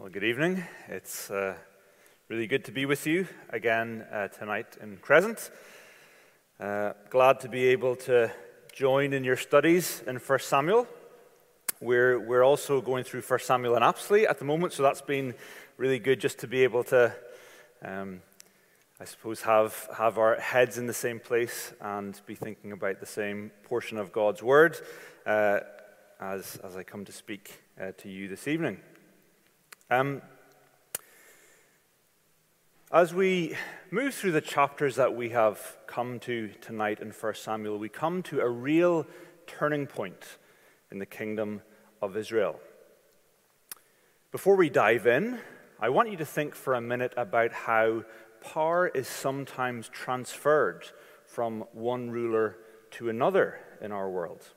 Well, good evening. It's uh, really good to be with you again uh, tonight in Crescent. Uh, glad to be able to join in your studies in 1 Samuel. We're, we're also going through 1 Samuel and Apsley at the moment, so that's been really good just to be able to, um, I suppose, have, have our heads in the same place and be thinking about the same portion of God's Word uh, as, as I come to speak uh, to you this evening. Um, as we move through the chapters that we have come to tonight in 1 Samuel, we come to a real turning point in the kingdom of Israel. Before we dive in, I want you to think for a minute about how power is sometimes transferred from one ruler to another in our world.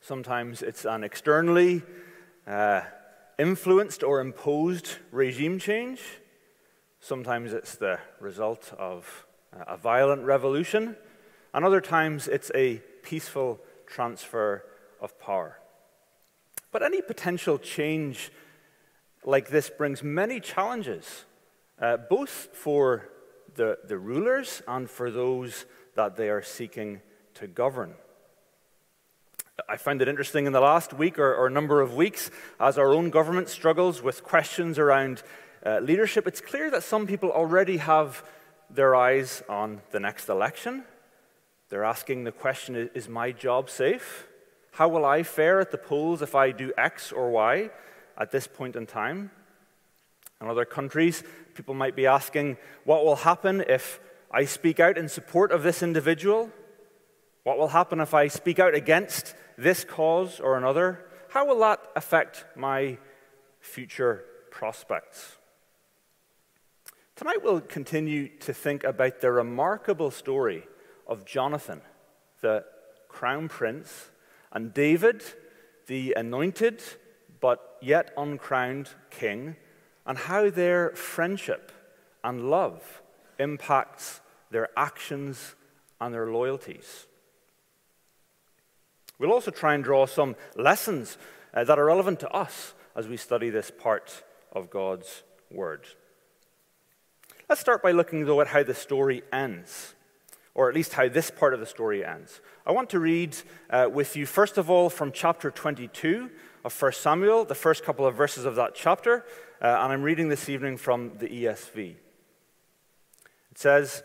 Sometimes it's an externally uh, influenced or imposed regime change. Sometimes it's the result of a violent revolution, and other times it's a peaceful transfer of power. But any potential change like this brings many challenges, uh, both for the, the rulers and for those that they are seeking to govern. I found it interesting in the last week or, or number of weeks, as our own government struggles with questions around uh, leadership, it's clear that some people already have their eyes on the next election. They're asking the question Is my job safe? How will I fare at the polls if I do X or Y at this point in time? In other countries, people might be asking, What will happen if I speak out in support of this individual? What will happen if I speak out against this cause or another? How will that affect my future prospects? Tonight we'll continue to think about the remarkable story of Jonathan, the crown prince, and David, the anointed but yet uncrowned king, and how their friendship and love impacts their actions and their loyalties. We'll also try and draw some lessons uh, that are relevant to us as we study this part of God's Word. Let's start by looking, though, at how the story ends, or at least how this part of the story ends. I want to read uh, with you, first of all, from chapter 22 of 1 Samuel, the first couple of verses of that chapter, uh, and I'm reading this evening from the ESV. It says,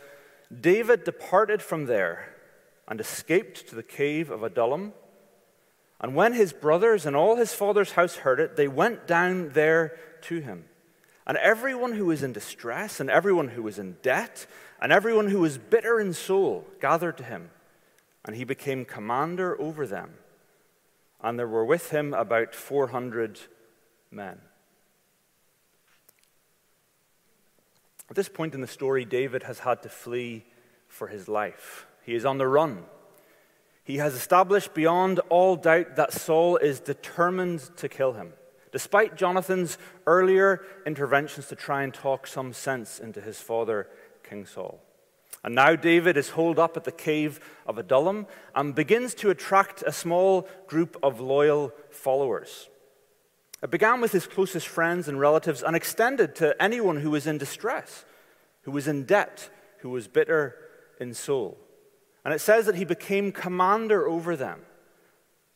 David departed from there and escaped to the cave of Adullam. And when his brothers and all his father's house heard it, they went down there to him. And everyone who was in distress, and everyone who was in debt, and everyone who was bitter in soul gathered to him. And he became commander over them. And there were with him about 400 men. At this point in the story, David has had to flee for his life. He is on the run. He has established beyond all doubt that Saul is determined to kill him, despite Jonathan's earlier interventions to try and talk some sense into his father, King Saul. And now David is holed up at the cave of Adullam and begins to attract a small group of loyal followers. It began with his closest friends and relatives and extended to anyone who was in distress, who was in debt, who was bitter in soul. And it says that he became commander over them,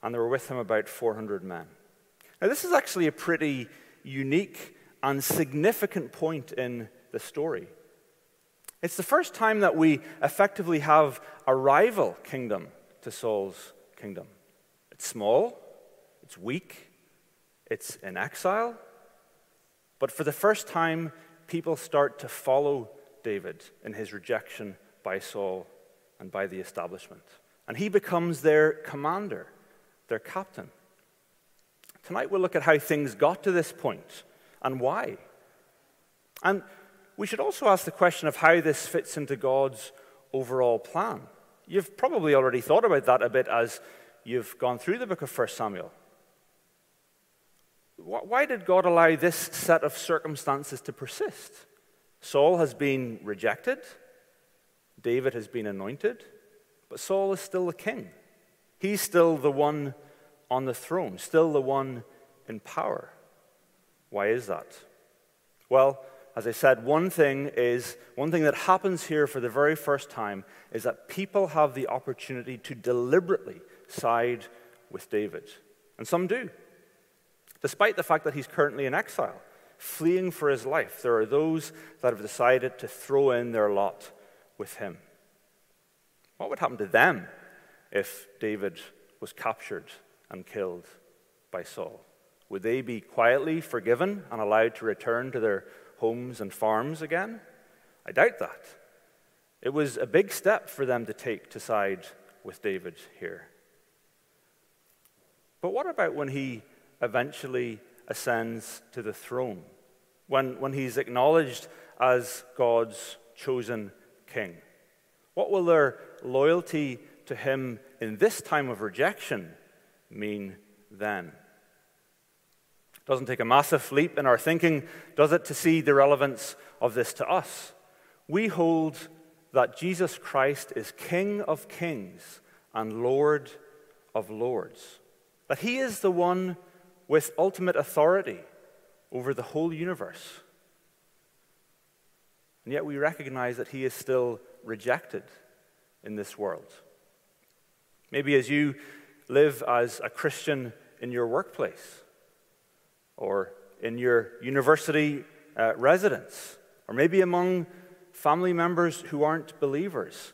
and there were with him about 400 men. Now, this is actually a pretty unique and significant point in the story. It's the first time that we effectively have a rival kingdom to Saul's kingdom. It's small, it's weak, it's in exile, but for the first time, people start to follow David in his rejection by Saul and by the establishment. And he becomes their commander, their captain. Tonight we'll look at how things got to this point and why. And we should also ask the question of how this fits into God's overall plan. You've probably already thought about that a bit as you've gone through the book of 1 Samuel. Why did God allow this set of circumstances to persist? Saul has been rejected, David has been anointed, but Saul is still the king. He's still the one on the throne, still the one in power. Why is that? Well, as I said, one thing is, one thing that happens here for the very first time is that people have the opportunity to deliberately side with David. And some do. Despite the fact that he's currently in exile, fleeing for his life, there are those that have decided to throw in their lot with him. What would happen to them if David was captured and killed by Saul? Would they be quietly forgiven and allowed to return to their homes and farms again? I doubt that. It was a big step for them to take to side with David here. But what about when he eventually ascends to the throne? When, when he's acknowledged as God's chosen king? What will their loyalty to him in this time of rejection mean then? Doesn't take a massive leap in our thinking, does it, to see the relevance of this to us? We hold that Jesus Christ is King of kings and Lord of lords, that he is the one with ultimate authority over the whole universe. And yet we recognize that he is still rejected in this world. Maybe as you live as a Christian in your workplace, or in your university uh, residence, or maybe among family members who aren't believers.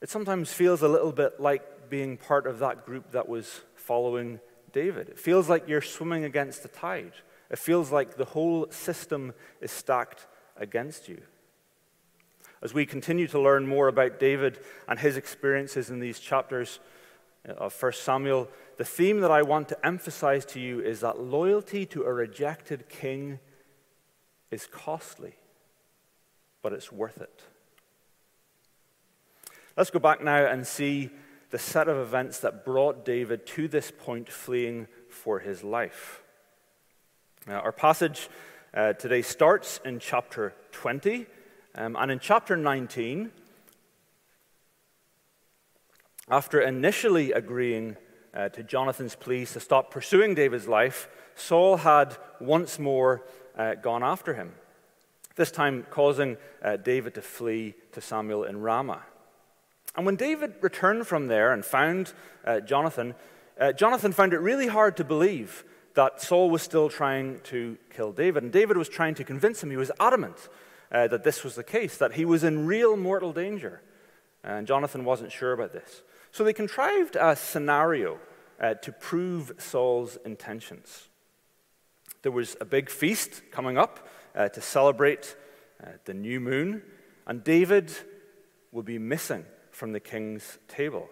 It sometimes feels a little bit like being part of that group that was following David. It feels like you're swimming against the tide. It feels like the whole system is stacked against you. As we continue to learn more about David and his experiences in these chapters, of 1 Samuel, the theme that I want to emphasize to you is that loyalty to a rejected king is costly, but it's worth it. Let's go back now and see the set of events that brought David to this point, fleeing for his life. Uh, our passage uh, today starts in chapter 20, um, and in chapter 19, after initially agreeing uh, to Jonathan's pleas to stop pursuing David's life, Saul had once more uh, gone after him, this time causing uh, David to flee to Samuel in Ramah. And when David returned from there and found uh, Jonathan, uh, Jonathan found it really hard to believe that Saul was still trying to kill David. And David was trying to convince him, he was adamant uh, that this was the case, that he was in real mortal danger. And Jonathan wasn't sure about this. So they contrived a scenario uh, to prove Saul's intentions. There was a big feast coming up uh, to celebrate uh, the new moon, and David would be missing from the king's table.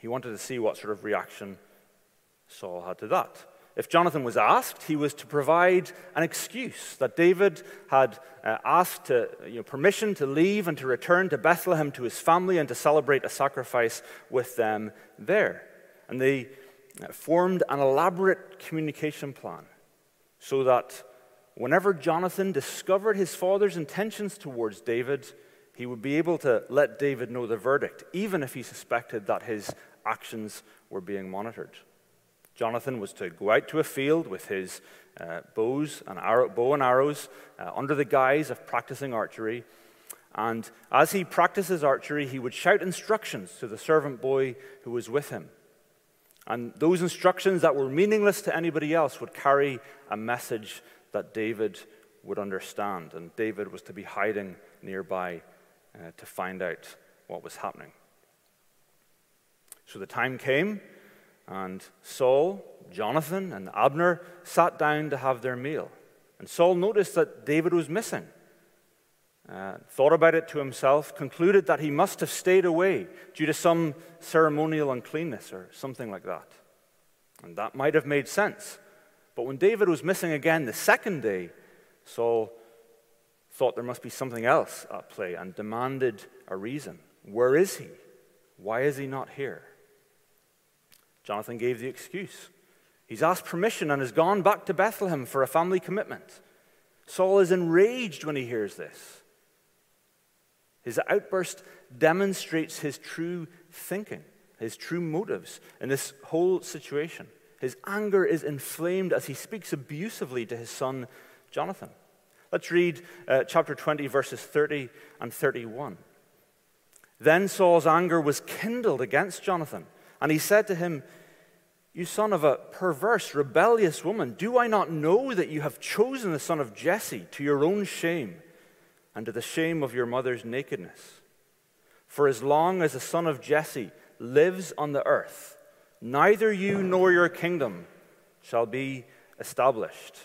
He wanted to see what sort of reaction Saul had to that. If Jonathan was asked, he was to provide an excuse that David had uh, asked to, you know, permission to leave and to return to Bethlehem to his family and to celebrate a sacrifice with them there. And they uh, formed an elaborate communication plan so that whenever Jonathan discovered his father's intentions towards David, he would be able to let David know the verdict, even if he suspected that his actions were being monitored. Jonathan was to go out to a field with his uh, bows and arrow, bow and arrows uh, under the guise of practicing archery. And as he practices archery, he would shout instructions to the servant boy who was with him. And those instructions that were meaningless to anybody else would carry a message that David would understand. And David was to be hiding nearby uh, to find out what was happening. So the time came and Saul, Jonathan, and Abner sat down to have their meal. And Saul noticed that David was missing. Uh, thought about it to himself, concluded that he must have stayed away due to some ceremonial uncleanness or something like that. And that might have made sense. But when David was missing again the second day, Saul thought there must be something else at play and demanded a reason. Where is he? Why is he not here? Jonathan gave the excuse. He's asked permission and has gone back to Bethlehem for a family commitment. Saul is enraged when he hears this. His outburst demonstrates his true thinking, his true motives in this whole situation. His anger is inflamed as he speaks abusively to his son Jonathan. Let's read uh, chapter 20, verses 30 and 31. Then Saul's anger was kindled against Jonathan, and he said to him, You son of a perverse, rebellious woman, do I not know that you have chosen the son of Jesse to your own shame and to the shame of your mother's nakedness? For as long as the son of Jesse lives on the earth, neither you nor your kingdom shall be established.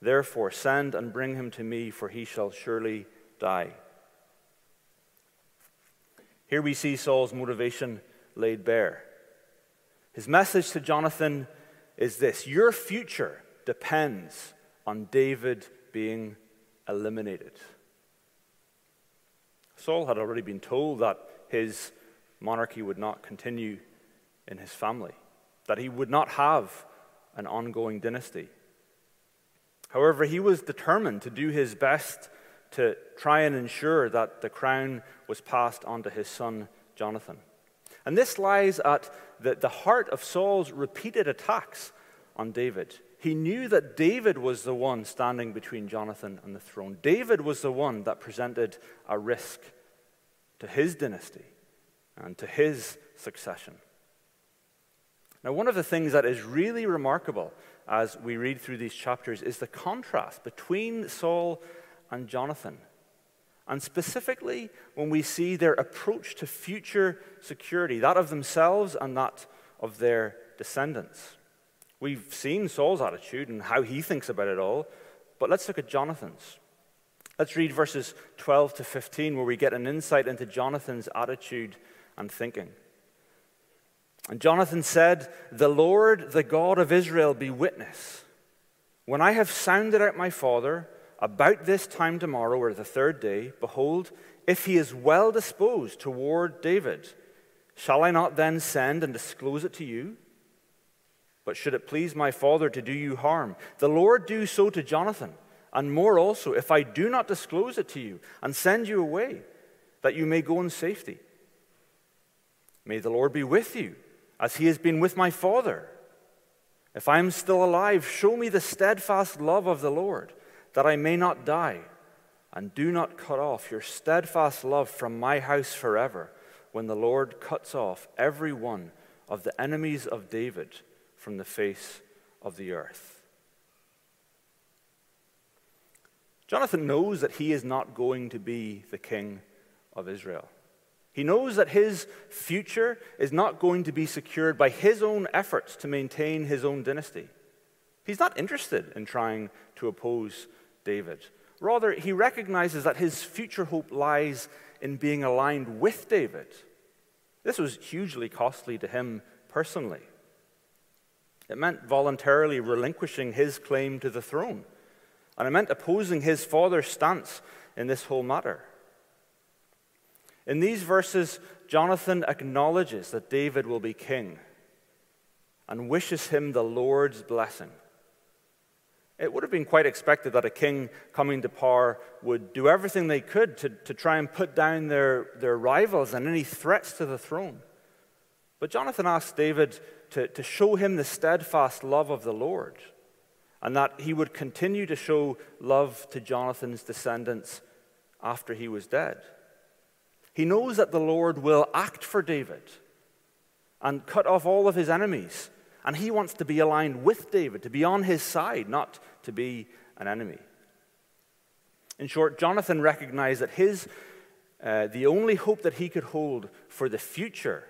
Therefore, send and bring him to me, for he shall surely die. Here we see Saul's motivation laid bare. His message to Jonathan is this Your future depends on David being eliminated. Saul had already been told that his monarchy would not continue in his family, that he would not have an ongoing dynasty. However, he was determined to do his best to try and ensure that the crown was passed on to his son Jonathan. And this lies at the, the heart of Saul's repeated attacks on David. He knew that David was the one standing between Jonathan and the throne. David was the one that presented a risk to his dynasty and to his succession. Now, one of the things that is really remarkable as we read through these chapters is the contrast between Saul and Jonathan. And specifically, when we see their approach to future security, that of themselves and that of their descendants. We've seen Saul's attitude and how he thinks about it all, but let's look at Jonathan's. Let's read verses 12 to 15, where we get an insight into Jonathan's attitude and thinking. And Jonathan said, The Lord, the God of Israel, be witness. When I have sounded out my father about this time tomorrow, or the third day, behold, if he is well disposed toward David, shall I not then send and disclose it to you? But should it please my father to do you harm, the Lord do so to Jonathan, and more also, if I do not disclose it to you and send you away, that you may go in safety. May the Lord be with you as he has been with my father. If I am still alive, show me the steadfast love of the Lord, that I may not die. And do not cut off your steadfast love from my house forever, when the Lord cuts off every one of the enemies of David from the face of the earth. Jonathan knows that he is not going to be the king of Israel. He knows that his future is not going to be secured by his own efforts to maintain his own dynasty. He's not interested in trying to oppose David. Rather, he recognizes that his future hope lies in being aligned with David. This was hugely costly to him personally. It meant voluntarily relinquishing his claim to the throne, and it meant opposing his father's stance in this whole matter. In these verses, Jonathan acknowledges that David will be king and wishes him the Lord's blessing. It would have been quite expected that a king coming to power would do everything they could to, to try and put down their, their rivals and any threats to the throne. But Jonathan asked David to, to show him the steadfast love of the Lord and that he would continue to show love to Jonathan's descendants after he was dead. He knows that the Lord will act for David and cut off all of his enemies. And he wants to be aligned with David, to be on his side, not to be an enemy. In short, Jonathan recognized that his, uh, the only hope that he could hold for the future,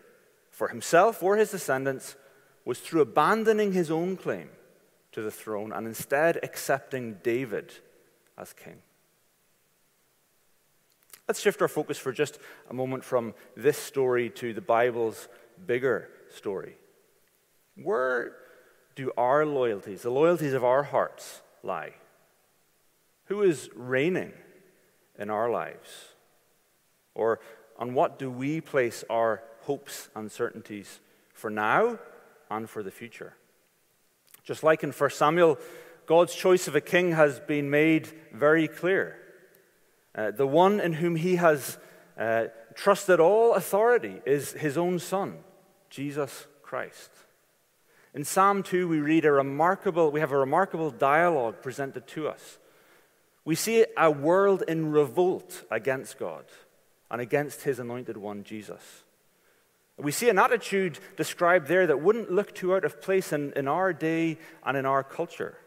for himself or his descendants, was through abandoning his own claim to the throne and instead accepting David as king. Let's shift our focus for just a moment from this story to the Bible's bigger story. Where do our loyalties, the loyalties of our hearts, lie? Who is reigning in our lives? Or on what do we place our hopes and certainties for now and for the future? Just like in 1 Samuel, God's choice of a king has been made very clear. Uh, the one in whom he has uh, trusted all authority is his own son, Jesus Christ. In Psalm 2, we read a remarkable, we have a remarkable dialogue presented to us. We see a world in revolt against God and against his anointed one, Jesus. We see an attitude described there that wouldn't look too out of place in, in our day and in our culture.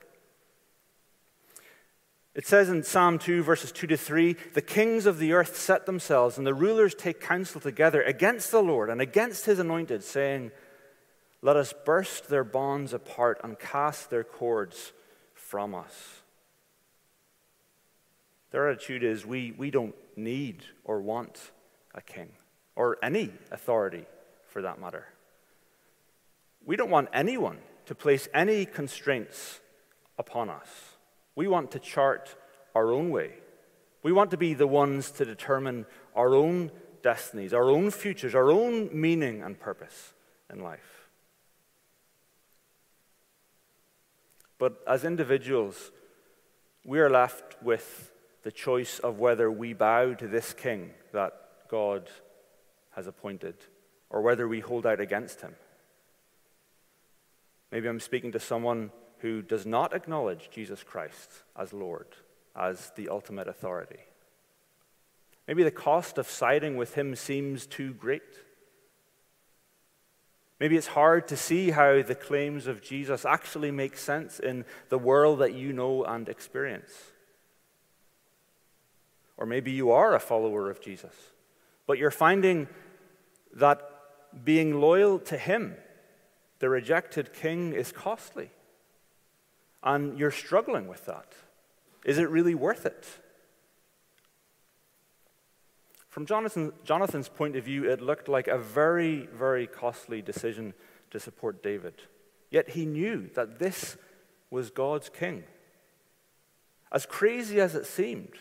It says in Psalm 2, verses 2 to 3 The kings of the earth set themselves, and the rulers take counsel together against the Lord and against his anointed, saying, Let us burst their bonds apart and cast their cords from us. Their attitude is we, we don't need or want a king or any authority for that matter. We don't want anyone to place any constraints upon us. We want to chart our own way. We want to be the ones to determine our own destinies, our own futures, our own meaning and purpose in life. But as individuals, we are left with the choice of whether we bow to this king that God has appointed or whether we hold out against him. Maybe I'm speaking to someone who does not acknowledge Jesus Christ as Lord, as the ultimate authority. Maybe the cost of siding with him seems too great. Maybe it's hard to see how the claims of Jesus actually make sense in the world that you know and experience. Or maybe you are a follower of Jesus, but you're finding that being loyal to him, the rejected king, is costly. And you're struggling with that. Is it really worth it? From Jonathan, Jonathan's point of view, it looked like a very, very costly decision to support David. Yet he knew that this was God's king. As crazy as it seemed,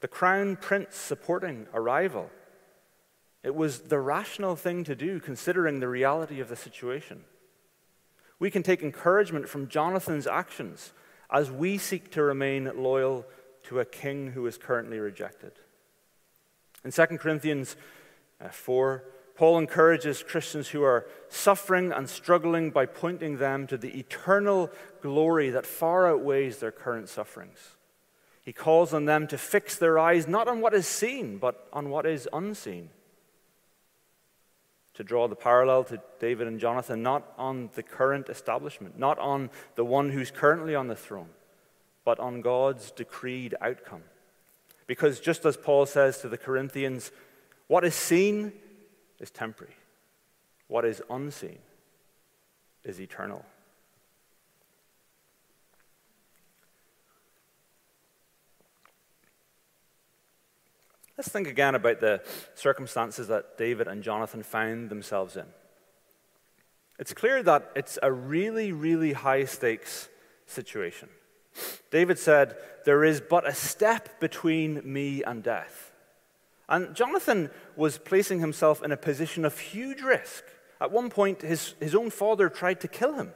the crown prince supporting a rival it was the rational thing to do, considering the reality of the situation. We can take encouragement from Jonathan's actions as we seek to remain loyal to a king who is currently rejected. In 2 Corinthians uh, 4, Paul encourages Christians who are suffering and struggling by pointing them to the eternal glory that far outweighs their current sufferings. He calls on them to fix their eyes not on what is seen, but on what is unseen to draw the parallel to David and Jonathan, not on the current establishment, not on the one who's currently on the throne, but on God's decreed outcome. Because just as Paul says to the Corinthians, what is seen is temporary, what is unseen is eternal. Let's think again about the circumstances that David and Jonathan found themselves in. It's clear that it's a really, really high stakes situation. David said, There is but a step between me and death. And Jonathan was placing himself in a position of huge risk. At one point, his, his own father tried to kill him.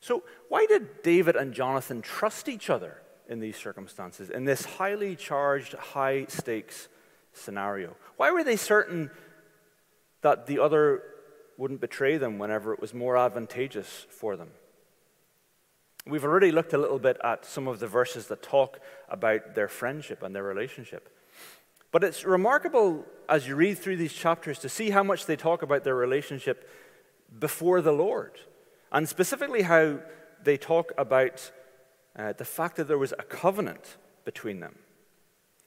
So, why did David and Jonathan trust each other in these circumstances, in this highly charged, high stakes scenario? Why were they certain that the other wouldn't betray them whenever it was more advantageous for them? We've already looked a little bit at some of the verses that talk about their friendship and their relationship. But it's remarkable as you read through these chapters to see how much they talk about their relationship before the Lord, and specifically how they talk about uh, the fact that there was a covenant between them.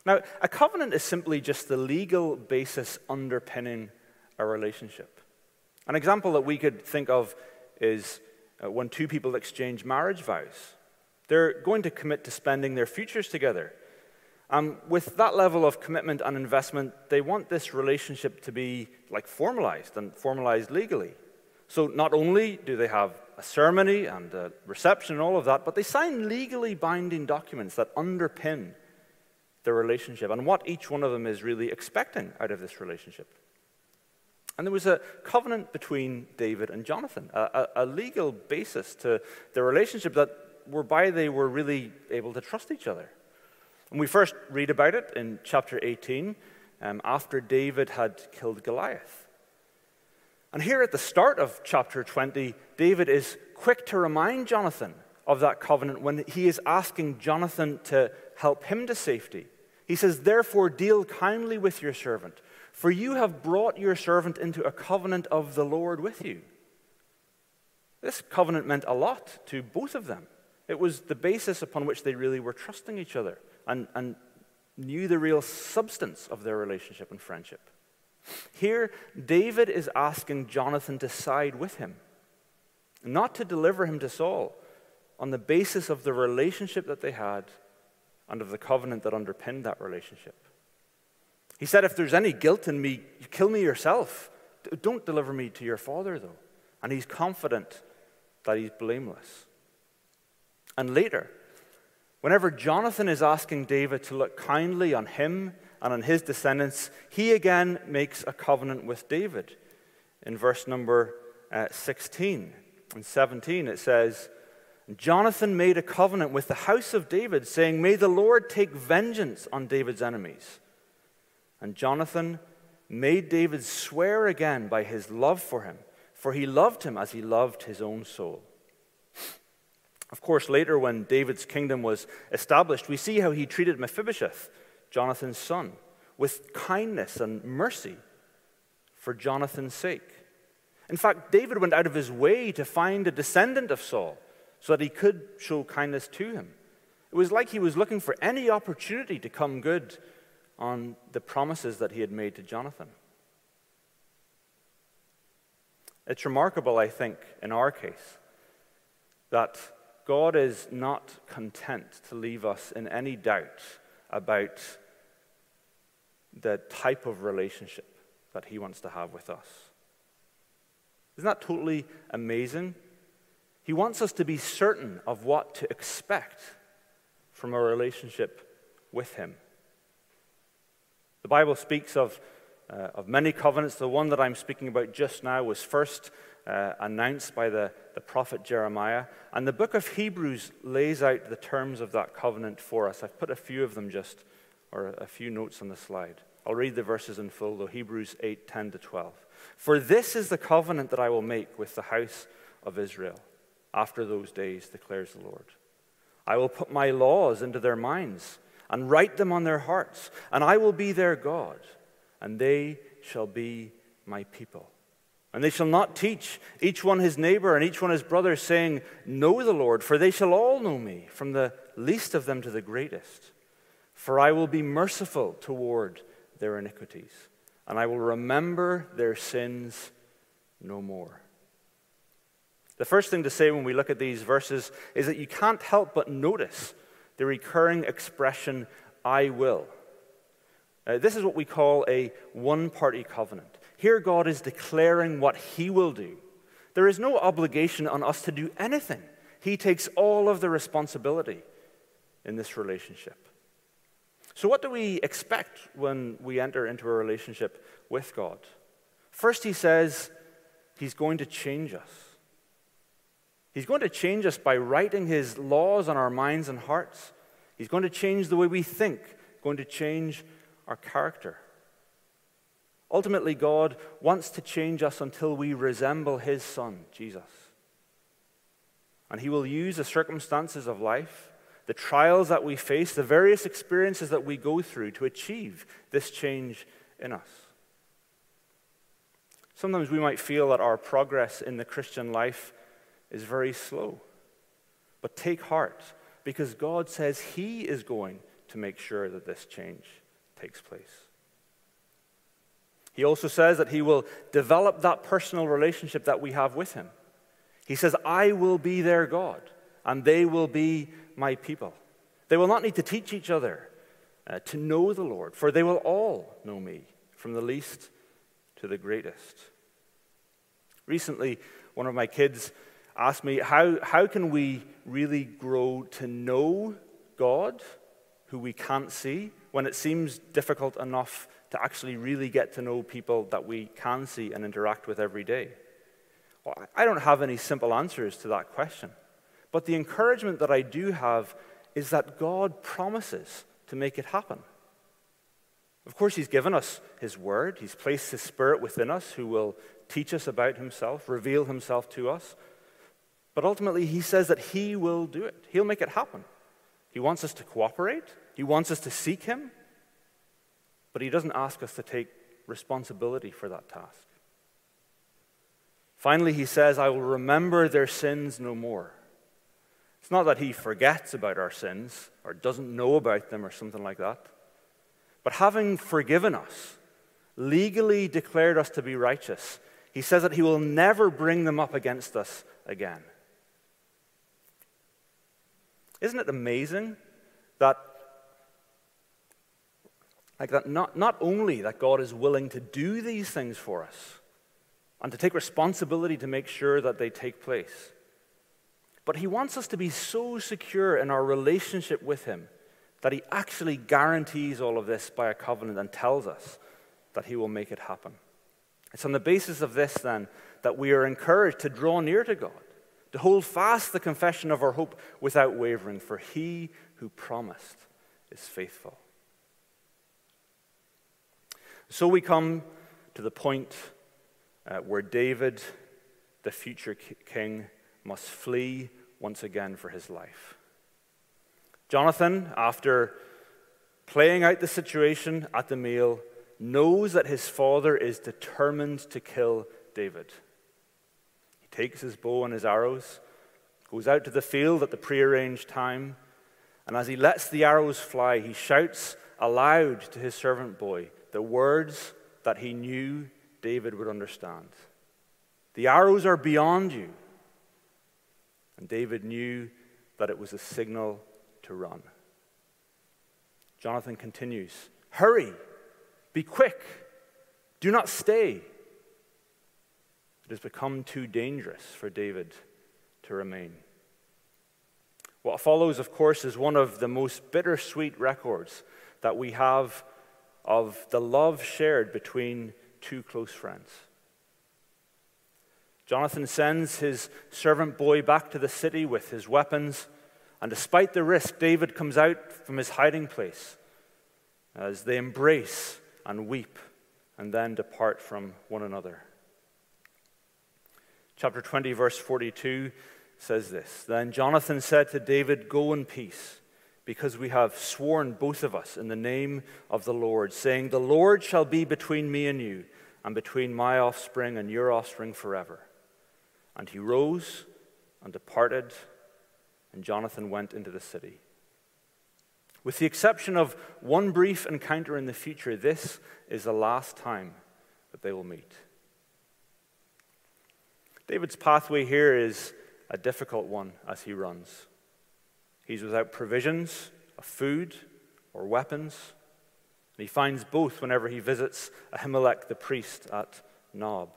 Now, a covenant is simply just the legal basis underpinning a relationship. An example that we could think of is uh, when two people exchange marriage vows. They're going to commit to spending their futures together. Um, with that level of commitment and investment, they want this relationship to be like formalized and formalized legally. So not only do they have a ceremony and a reception and all of that, but they sign legally binding documents that underpin the relationship and what each one of them is really expecting out of this relationship. And there was a covenant between David and Jonathan, a, a, a legal basis to the relationship that whereby they were really able to trust each other. And we first read about it in chapter 18 um, after David had killed Goliath. And here at the start of chapter 20, David is quick to remind Jonathan of that covenant when he is asking Jonathan to help him to safety. He says, Therefore, deal kindly with your servant, for you have brought your servant into a covenant of the Lord with you. This covenant meant a lot to both of them. It was the basis upon which they really were trusting each other and, and knew the real substance of their relationship and friendship. Here, David is asking Jonathan to side with him, not to deliver him to Saul, on the basis of the relationship that they had and of the covenant that underpinned that relationship. He said, If there's any guilt in me, kill me yourself. Don't deliver me to your father, though. And he's confident that he's blameless. And later, whenever Jonathan is asking David to look kindly on him and on his descendants, he again makes a covenant with David. In verse number uh, 16 and 17, it says, Jonathan made a covenant with the house of David, saying, May the Lord take vengeance on David's enemies. And Jonathan made David swear again by his love for him, for he loved him as he loved his own soul. Of course, later when David's kingdom was established, we see how he treated Mephibosheth, Jonathan's son, with kindness and mercy for Jonathan's sake. In fact, David went out of his way to find a descendant of Saul so that he could show kindness to him. It was like he was looking for any opportunity to come good on the promises that he had made to Jonathan. It's remarkable, I think, in our case, that God is not content to leave us in any doubt about the type of relationship that He wants to have with us. Isn't that totally amazing? He wants us to be certain of what to expect from a relationship with Him. The Bible speaks of, uh, of many covenants. The one that I'm speaking about just now was first uh, announced by the, the prophet Jeremiah. And the book of Hebrews lays out the terms of that covenant for us. I've put a few of them just, or a few notes on the slide. I'll read the verses in full, though Hebrews 8 10 to 12. For this is the covenant that I will make with the house of Israel after those days, declares the Lord. I will put my laws into their minds and write them on their hearts, and I will be their God, and they shall be my people. And they shall not teach each one his neighbor and each one his brother, saying, Know the Lord, for they shall all know me, from the least of them to the greatest. For I will be merciful toward their iniquities, and I will remember their sins no more. The first thing to say when we look at these verses is that you can't help but notice the recurring expression, I will. Uh, this is what we call a one party covenant. Here, God is declaring what He will do. There is no obligation on us to do anything, He takes all of the responsibility in this relationship. So, what do we expect when we enter into a relationship with God? First, He says He's going to change us. He's going to change us by writing His laws on our minds and hearts. He's going to change the way we think, going to change our character. Ultimately, God wants to change us until we resemble His Son, Jesus. And He will use the circumstances of life, the trials that we face, the various experiences that we go through to achieve this change in us. Sometimes we might feel that our progress in the Christian life is very slow. But take heart, because God says He is going to make sure that this change takes place. He also says that he will develop that personal relationship that we have with him. He says, I will be their God, and they will be my people. They will not need to teach each other uh, to know the Lord, for they will all know me, from the least to the greatest. Recently, one of my kids asked me, How, how can we really grow to know God, who we can't see, when it seems difficult enough to actually really get to know people that we can see and interact with every day? Well, I don't have any simple answers to that question. But the encouragement that I do have is that God promises to make it happen. Of course, He's given us His Word, He's placed His Spirit within us who will teach us about Himself, reveal Himself to us. But ultimately, He says that He will do it, He'll make it happen. He wants us to cooperate, He wants us to seek Him, but He doesn't ask us to take responsibility for that task. Finally, He says, I will remember their sins no more. It's not that He forgets about our sins or doesn't know about them or something like that. But having forgiven us, legally declared us to be righteous, he says that he will never bring them up against us again. Isn't it amazing that, like that not, not only that God is willing to do these things for us and to take responsibility to make sure that they take place, but he wants us to be so secure in our relationship with him that he actually guarantees all of this by a covenant and tells us that he will make it happen. It's on the basis of this, then, that we are encouraged to draw near to God, to hold fast the confession of our hope without wavering, for he who promised is faithful. So we come to the point uh, where David, the future king, must flee once again for his life. Jonathan, after playing out the situation at the meal, knows that his father is determined to kill David. Takes his bow and his arrows, goes out to the field at the prearranged time, and as he lets the arrows fly, he shouts aloud to his servant boy the words that he knew David would understand. The arrows are beyond you. And David knew that it was a signal to run. Jonathan continues Hurry, be quick, do not stay. It has become too dangerous for David to remain. What follows, of course, is one of the most bittersweet records that we have of the love shared between two close friends. Jonathan sends his servant boy back to the city with his weapons and despite the risk, David comes out from his hiding place as they embrace and weep and then depart from one another. Chapter 20, verse 42 says this Then Jonathan said to David, Go in peace, because we have sworn both of us in the name of the Lord, saying, The Lord shall be between me and you, and between my offspring and your offspring forever. And he rose and departed and Jonathan went into the city. With the exception of one brief encounter in the future, this is the last time that they will meet. David's pathway here is a difficult one as he runs. He's without provisions of food or weapons, and he finds both whenever he visits Ahimelech the priest at Nob.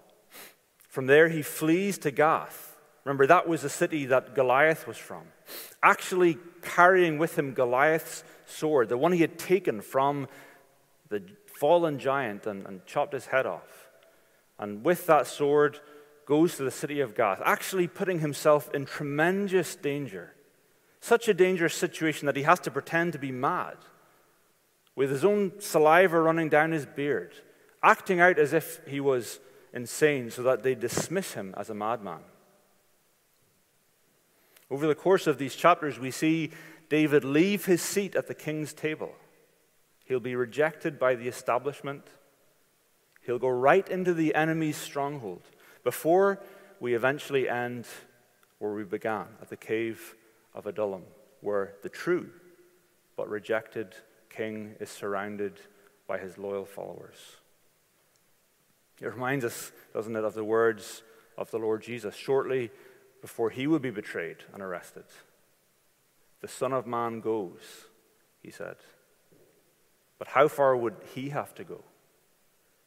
From there, he flees to Gath Remember, that was the city that Goliath was from. Actually, carrying with him Goliath's sword, the one he had taken from the fallen giant and, and chopped his head off. And with that sword, goes to the city of Gath, actually putting himself in tremendous danger. Such a dangerous situation that he has to pretend to be mad, with his own saliva running down his beard, acting out as if he was insane so that they dismiss him as a madman. Over the course of these chapters, we see David leave his seat at the king's table. He'll be rejected by the establishment. He'll go right into the enemy's stronghold before we eventually end where we began, at the cave of Adullam, where the true but rejected king is surrounded by his loyal followers. It reminds us, doesn't it, of the words of the Lord Jesus. Shortly before he would be betrayed and arrested. The Son of Man goes, he said. But how far would he have to go?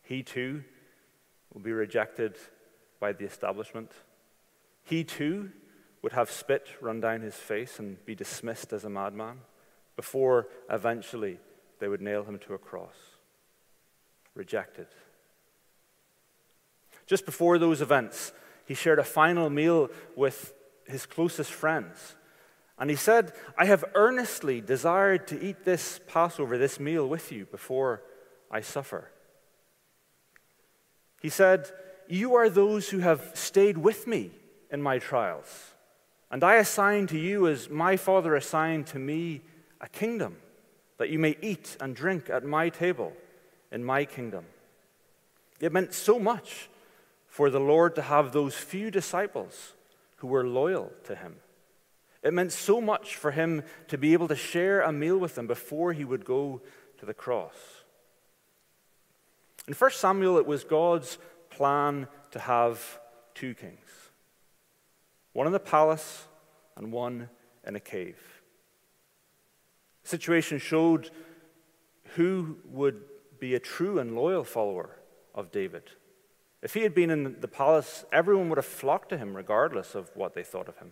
He too will be rejected by the establishment. He too would have spit run down his face and be dismissed as a madman before eventually they would nail him to a cross. Rejected. Just before those events, he shared a final meal with his closest friends. And he said, I have earnestly desired to eat this Passover, this meal with you before I suffer. He said, You are those who have stayed with me in my trials, and I assign to you, as my Father assigned to me, a kingdom, that you may eat and drink at my table in my kingdom. It meant so much for the Lord to have those few disciples who were loyal to him. It meant so much for him to be able to share a meal with them before he would go to the cross. In 1 Samuel, it was God's plan to have two kings one in the palace and one in a cave. The situation showed who would be a true and loyal follower of David. If he had been in the palace, everyone would have flocked to him regardless of what they thought of him.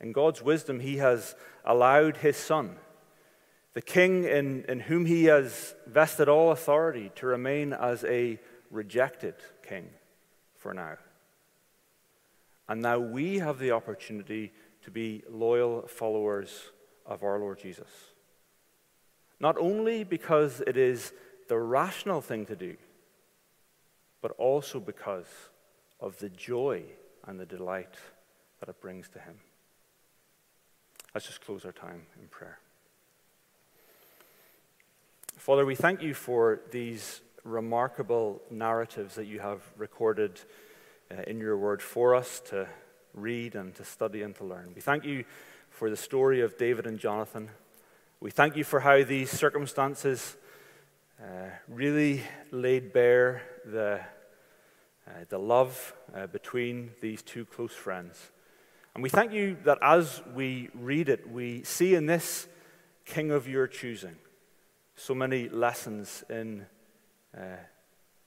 In God's wisdom, he has allowed his son, the king in, in whom he has vested all authority, to remain as a rejected king for now. And now we have the opportunity to be loyal followers of our Lord Jesus. Not only because it is the rational thing to do, but also because of the joy and the delight that it brings to Him. Let's just close our time in prayer. Father, we thank you for these remarkable narratives that you have recorded uh, in your word for us to read and to study and to learn. We thank you for the story of David and Jonathan. We thank you for how these circumstances uh, really laid bare the, uh, the love uh, between these two close friends. And we thank you that as we read it, we see in this King of your choosing so many lessons in uh,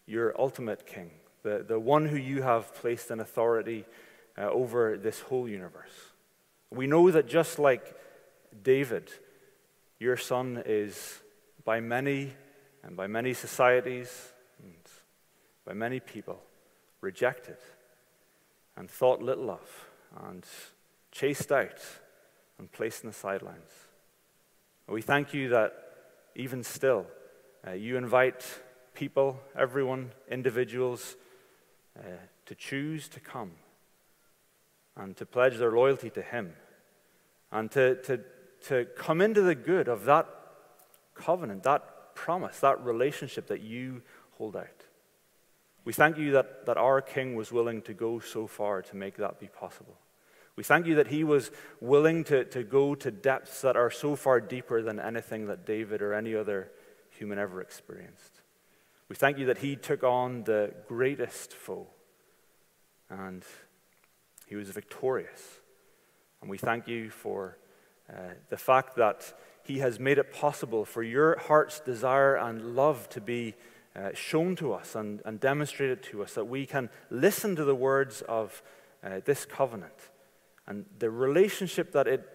your ultimate King, the, the one who you have placed in authority uh, over this whole universe. We know that just like David, your son is by many and by many societies and by many people rejected and thought little of and chased out and placed in the sidelines. We thank you that even still, uh, you invite people, everyone, individuals, uh, to choose to come and to pledge their loyalty to Him and to, to, to come into the good of that covenant, that promise, that relationship that you hold out. We thank you that, that our King was willing to go so far to make that be possible. We thank you that he was willing to, to go to depths that are so far deeper than anything that David or any other human ever experienced. We thank you that he took on the greatest foe and he was victorious. And we thank you for uh, the fact that he has made it possible for your heart's desire and love to be uh, shown to us and, and demonstrated to us, that we can listen to the words of uh, this covenant and the relationship that it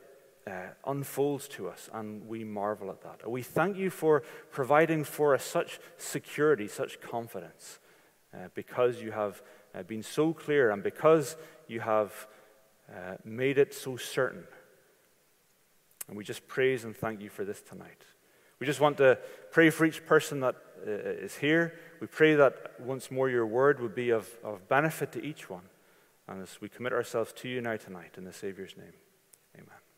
uh, unfolds to us, and we marvel at that. We thank you for providing for us such security, such confidence, uh, because you have uh, been so clear and because you have uh, made it so certain. And we just praise and thank you for this tonight. We just want to pray for each person that uh, is here. We pray that once more your word would be of, of benefit to each one. And as we commit ourselves to you now tonight, in the Savior's name, amen.